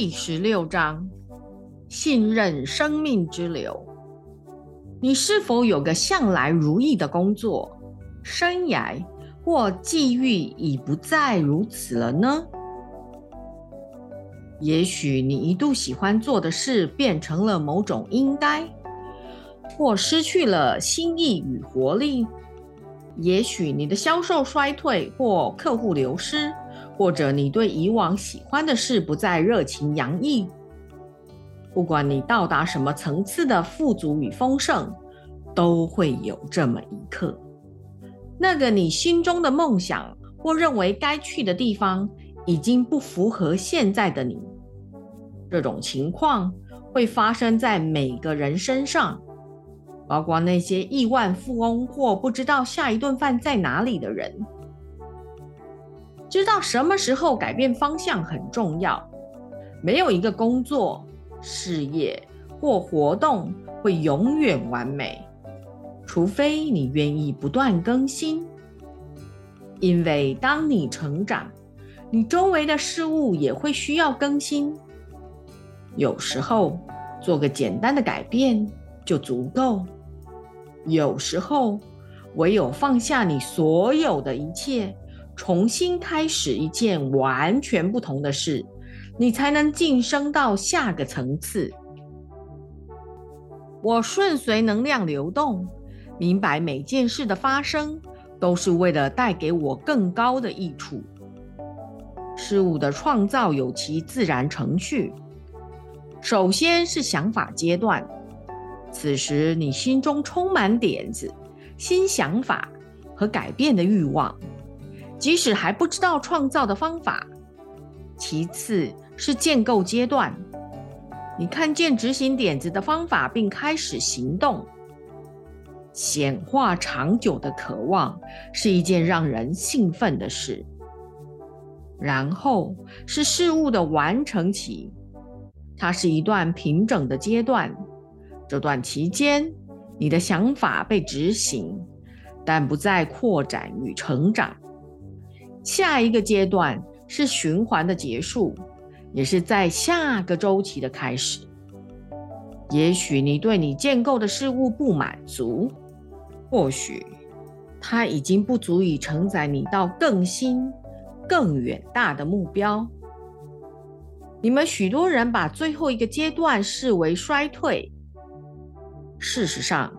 第十六章：信任生命之流。你是否有个向来如意的工作、生涯或际遇已不再如此了呢？也许你一度喜欢做的事变成了某种应该，或失去了心意与活力。也许你的销售衰退，或客户流失。或者你对以往喜欢的事不再热情洋溢，不管你到达什么层次的富足与丰盛，都会有这么一刻，那个你心中的梦想或认为该去的地方，已经不符合现在的你。这种情况会发生在每个人身上，包括那些亿万富翁或不知道下一顿饭在哪里的人。知道什么时候改变方向很重要。没有一个工作、事业或活动会永远完美，除非你愿意不断更新。因为当你成长，你周围的事物也会需要更新。有时候做个简单的改变就足够，有时候唯有放下你所有的一切。重新开始一件完全不同的事，你才能晋升到下个层次。我顺随能量流动，明白每件事的发生都是为了带给我更高的益处。事物的创造有其自然程序，首先是想法阶段，此时你心中充满点子、新想法和改变的欲望。即使还不知道创造的方法，其次是建构阶段。你看见执行点子的方法，并开始行动，显化长久的渴望是一件让人兴奋的事。然后是事物的完成期，它是一段平整的阶段。这段期间，你的想法被执行，但不再扩展与成长。下一个阶段是循环的结束，也是在下个周期的开始。也许你对你建构的事物不满足，或许它已经不足以承载你到更新、更远大的目标。你们许多人把最后一个阶段视为衰退，事实上，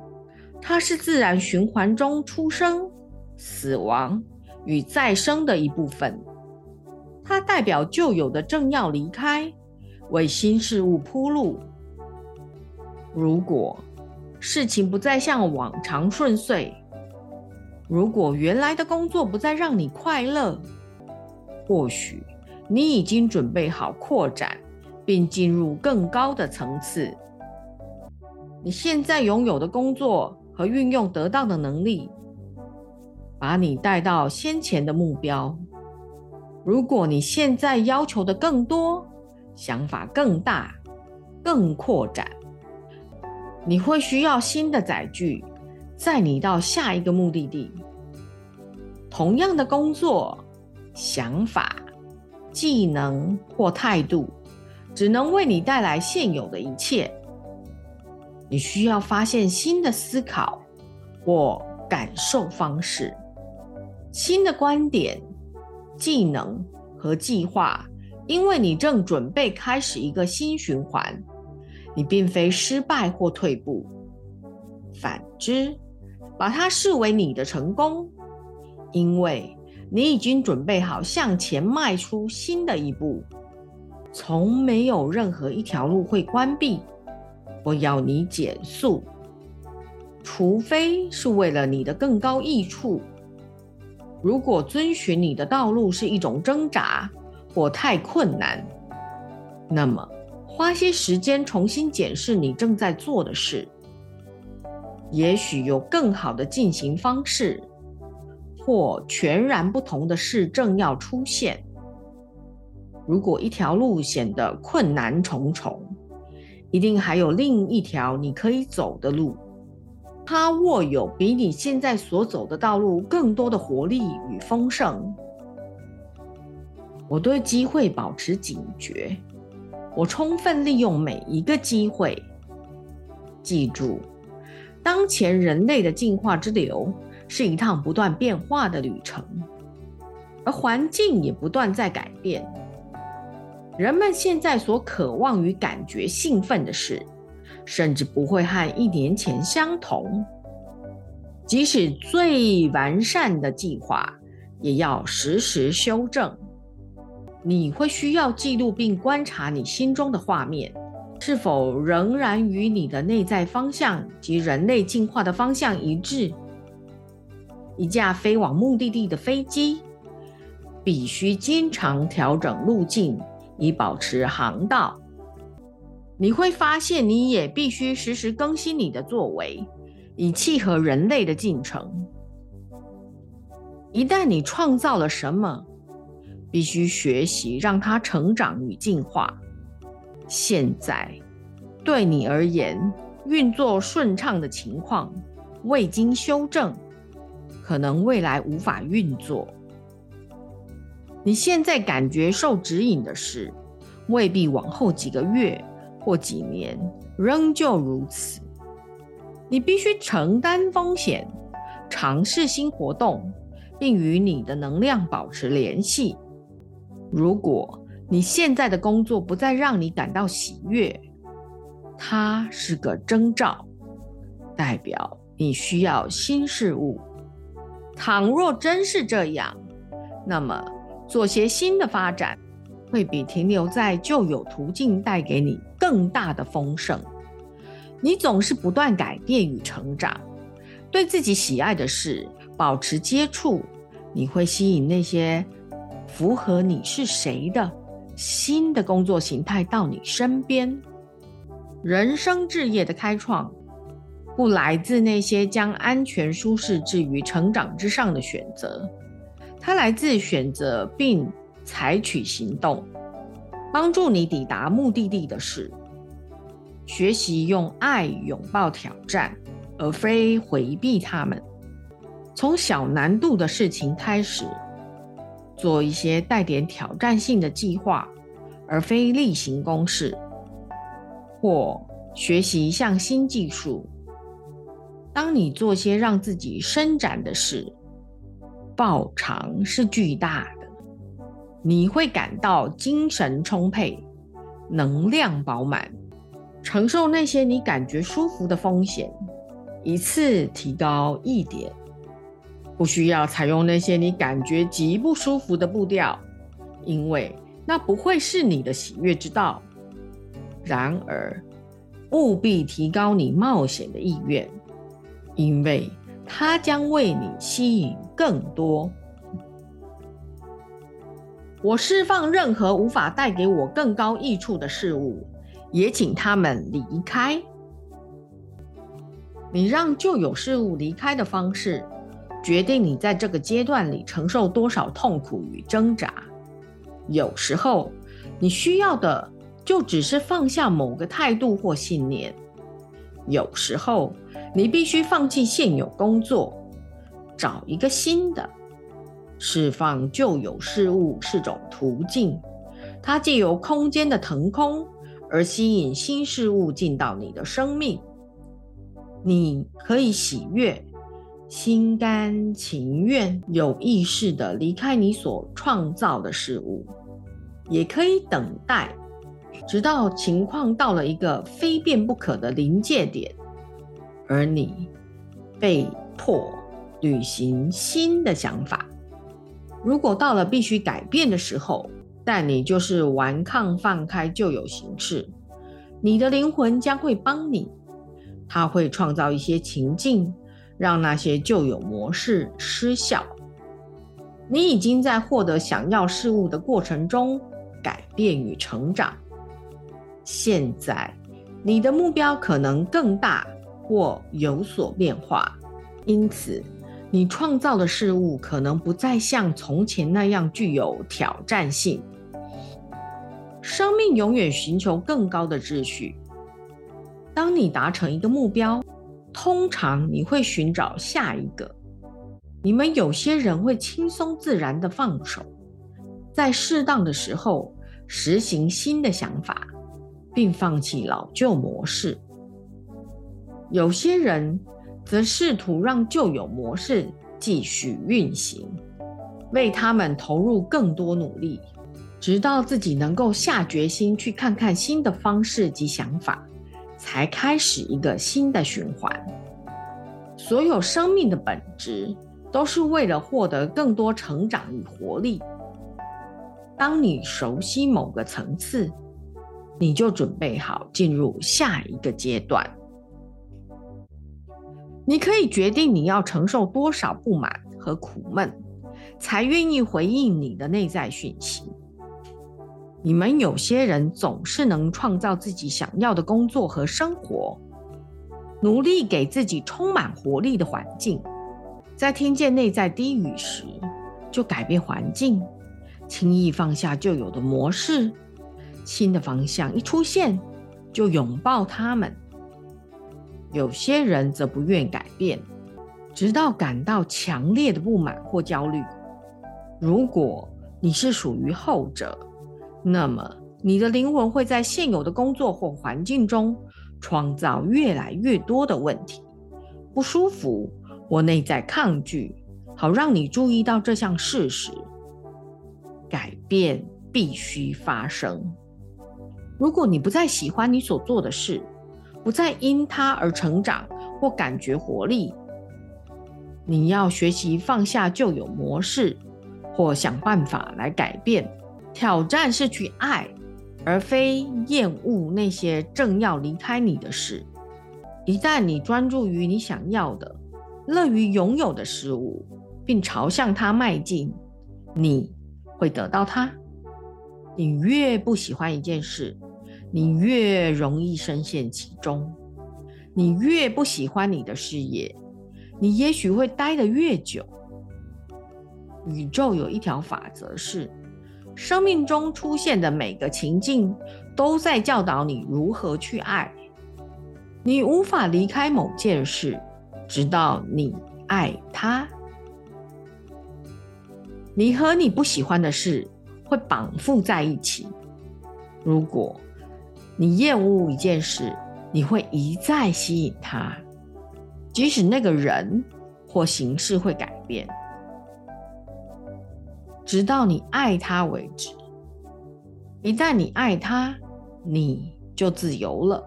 它是自然循环中出生、死亡。与再生的一部分，它代表旧有的正要离开，为新事物铺路。如果事情不再像往常顺遂，如果原来的工作不再让你快乐，或许你已经准备好扩展，并进入更高的层次。你现在拥有的工作和运用得到的能力。把你带到先前的目标。如果你现在要求的更多，想法更大、更扩展，你会需要新的载具载你到下一个目的地。同样的工作、想法、技能或态度，只能为你带来现有的一切。你需要发现新的思考或感受方式。新的观点、技能和计划，因为你正准备开始一个新循环，你并非失败或退步。反之，把它视为你的成功，因为你已经准备好向前迈出新的一步。从没有任何一条路会关闭我要你减速，除非是为了你的更高益处。如果遵循你的道路是一种挣扎或太困难，那么花些时间重新检视你正在做的事，也许有更好的进行方式，或全然不同的事正要出现。如果一条路显得困难重重，一定还有另一条你可以走的路。他握有比你现在所走的道路更多的活力与丰盛。我对机会保持警觉，我充分利用每一个机会。记住，当前人类的进化之流是一趟不断变化的旅程，而环境也不断在改变。人们现在所渴望与感觉兴奋的事，甚至不会和一年前相同。即使最完善的计划，也要时时修正。你会需要记录并观察你心中的画面，是否仍然与你的内在方向及人类进化的方向一致。一架飞往目的地的飞机，必须经常调整路径。以保持航道，你会发现你也必须时时更新你的作为，以契合人类的进程。一旦你创造了什么，必须学习让它成长与进化。现在对你而言，运作顺畅的情况未经修正，可能未来无法运作。你现在感觉受指引的事，未必往后几个月过几年仍旧如此。你必须承担风险，尝试新活动，并与你的能量保持联系。如果你现在的工作不再让你感到喜悦，它是个征兆，代表你需要新事物。倘若真是这样，那么。做些新的发展，会比停留在旧有途径带给你更大的丰盛。你总是不断改变与成长，对自己喜爱的事保持接触，你会吸引那些符合你是谁的新的工作形态到你身边。人生置业的开创，不来自那些将安全舒适置于成长之上的选择。它来自选择并采取行动，帮助你抵达目的地的事。学习用爱拥抱挑战，而非回避他们。从小难度的事情开始，做一些带点挑战性的计划，而非例行公事。或学习一项新技术。当你做些让自己伸展的事。报偿是巨大，你会感到精神充沛、能量饱满，承受那些你感觉舒服的风险，一次提高一点。不需要采用那些你感觉极不舒服的步调，因为那不会是你的喜悦之道。然而，务必提高你冒险的意愿，因为。它将为你吸引更多。我释放任何无法带给我更高益处的事物，也请他们离开。你让旧有事物离开的方式，决定你在这个阶段里承受多少痛苦与挣扎。有时候，你需要的就只是放下某个态度或信念；有时候，你必须放弃现有工作，找一个新的。释放旧有事物是种途径，它借由空间的腾空而吸引新事物进到你的生命。你可以喜悦、心甘情愿、有意识的离开你所创造的事物，也可以等待，直到情况到了一个非变不可的临界点。而你被迫履行新的想法。如果到了必须改变的时候，但你就是顽抗放开旧有形式，你的灵魂将会帮你，它会创造一些情境，让那些旧有模式失效。你已经在获得想要事物的过程中改变与成长。现在，你的目标可能更大。或有所变化，因此你创造的事物可能不再像从前那样具有挑战性。生命永远寻求更高的秩序。当你达成一个目标，通常你会寻找下一个。你们有些人会轻松自然地放手，在适当的时候实行新的想法，并放弃老旧模式。有些人则试图让旧有模式继续运行，为他们投入更多努力，直到自己能够下决心去看看新的方式及想法，才开始一个新的循环。所有生命的本质都是为了获得更多成长与活力。当你熟悉某个层次，你就准备好进入下一个阶段。你可以决定你要承受多少不满和苦闷，才愿意回应你的内在讯息。你们有些人总是能创造自己想要的工作和生活，努力给自己充满活力的环境。在听见内在低语时，就改变环境，轻易放下旧有的模式。新的方向一出现，就拥抱他们。有些人则不愿改变，直到感到强烈的不满或焦虑。如果你是属于后者，那么你的灵魂会在现有的工作或环境中创造越来越多的问题、不舒服或内在抗拒，好让你注意到这项事实：改变必须发生。如果你不再喜欢你所做的事，不再因它而成长或感觉活力。你要学习放下旧有模式，或想办法来改变。挑战是去爱，而非厌恶那些正要离开你的事。一旦你专注于你想要的、乐于拥有的事物，并朝向它迈进，你会得到它。你越不喜欢一件事，你越容易深陷其中，你越不喜欢你的事业，你也许会待得越久。宇宙有一条法则是：生命中出现的每个情境都在教导你如何去爱。你无法离开某件事，直到你爱它。你和你不喜欢的事会绑缚在一起。如果你厌恶一件事，你会一再吸引它，即使那个人或形式会改变，直到你爱他为止。一旦你爱他，你就自由了。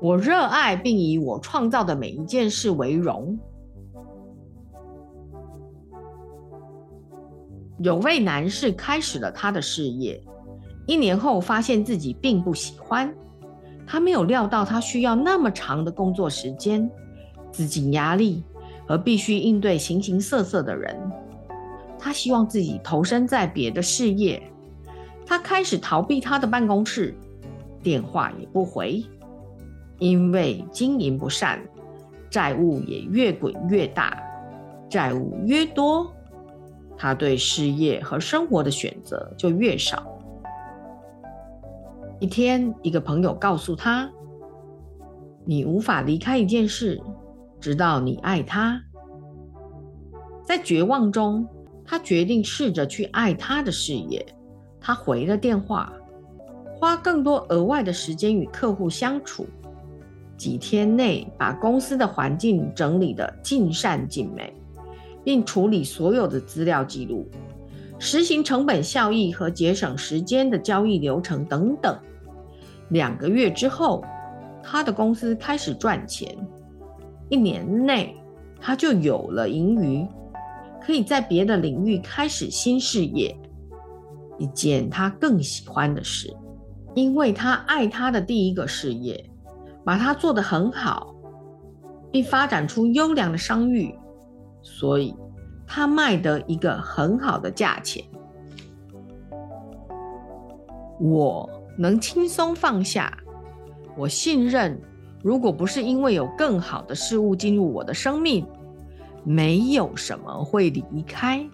我热爱并以我创造的每一件事为荣。有位男士开始了他的事业。一年后，发现自己并不喜欢。他没有料到，他需要那么长的工作时间、资金压力和必须应对形形色色的人。他希望自己投身在别的事业。他开始逃避他的办公室，电话也不回，因为经营不善，债务也越滚越大。债务越多，他对事业和生活的选择就越少。一天，一个朋友告诉他：“你无法离开一件事，直到你爱他。”在绝望中，他决定试着去爱他的事业。他回了电话，花更多额外的时间与客户相处。几天内，把公司的环境整理得尽善尽美，并处理所有的资料记录，实行成本效益和节省时间的交易流程等等。两个月之后，他的公司开始赚钱。一年内，他就有了盈余，可以在别的领域开始新事业，一件他更喜欢的事。因为他爱他的第一个事业，把它做得很好，并发展出优良的商誉，所以他卖得一个很好的价钱。我。能轻松放下，我信任。如果不是因为有更好的事物进入我的生命，没有什么会离开。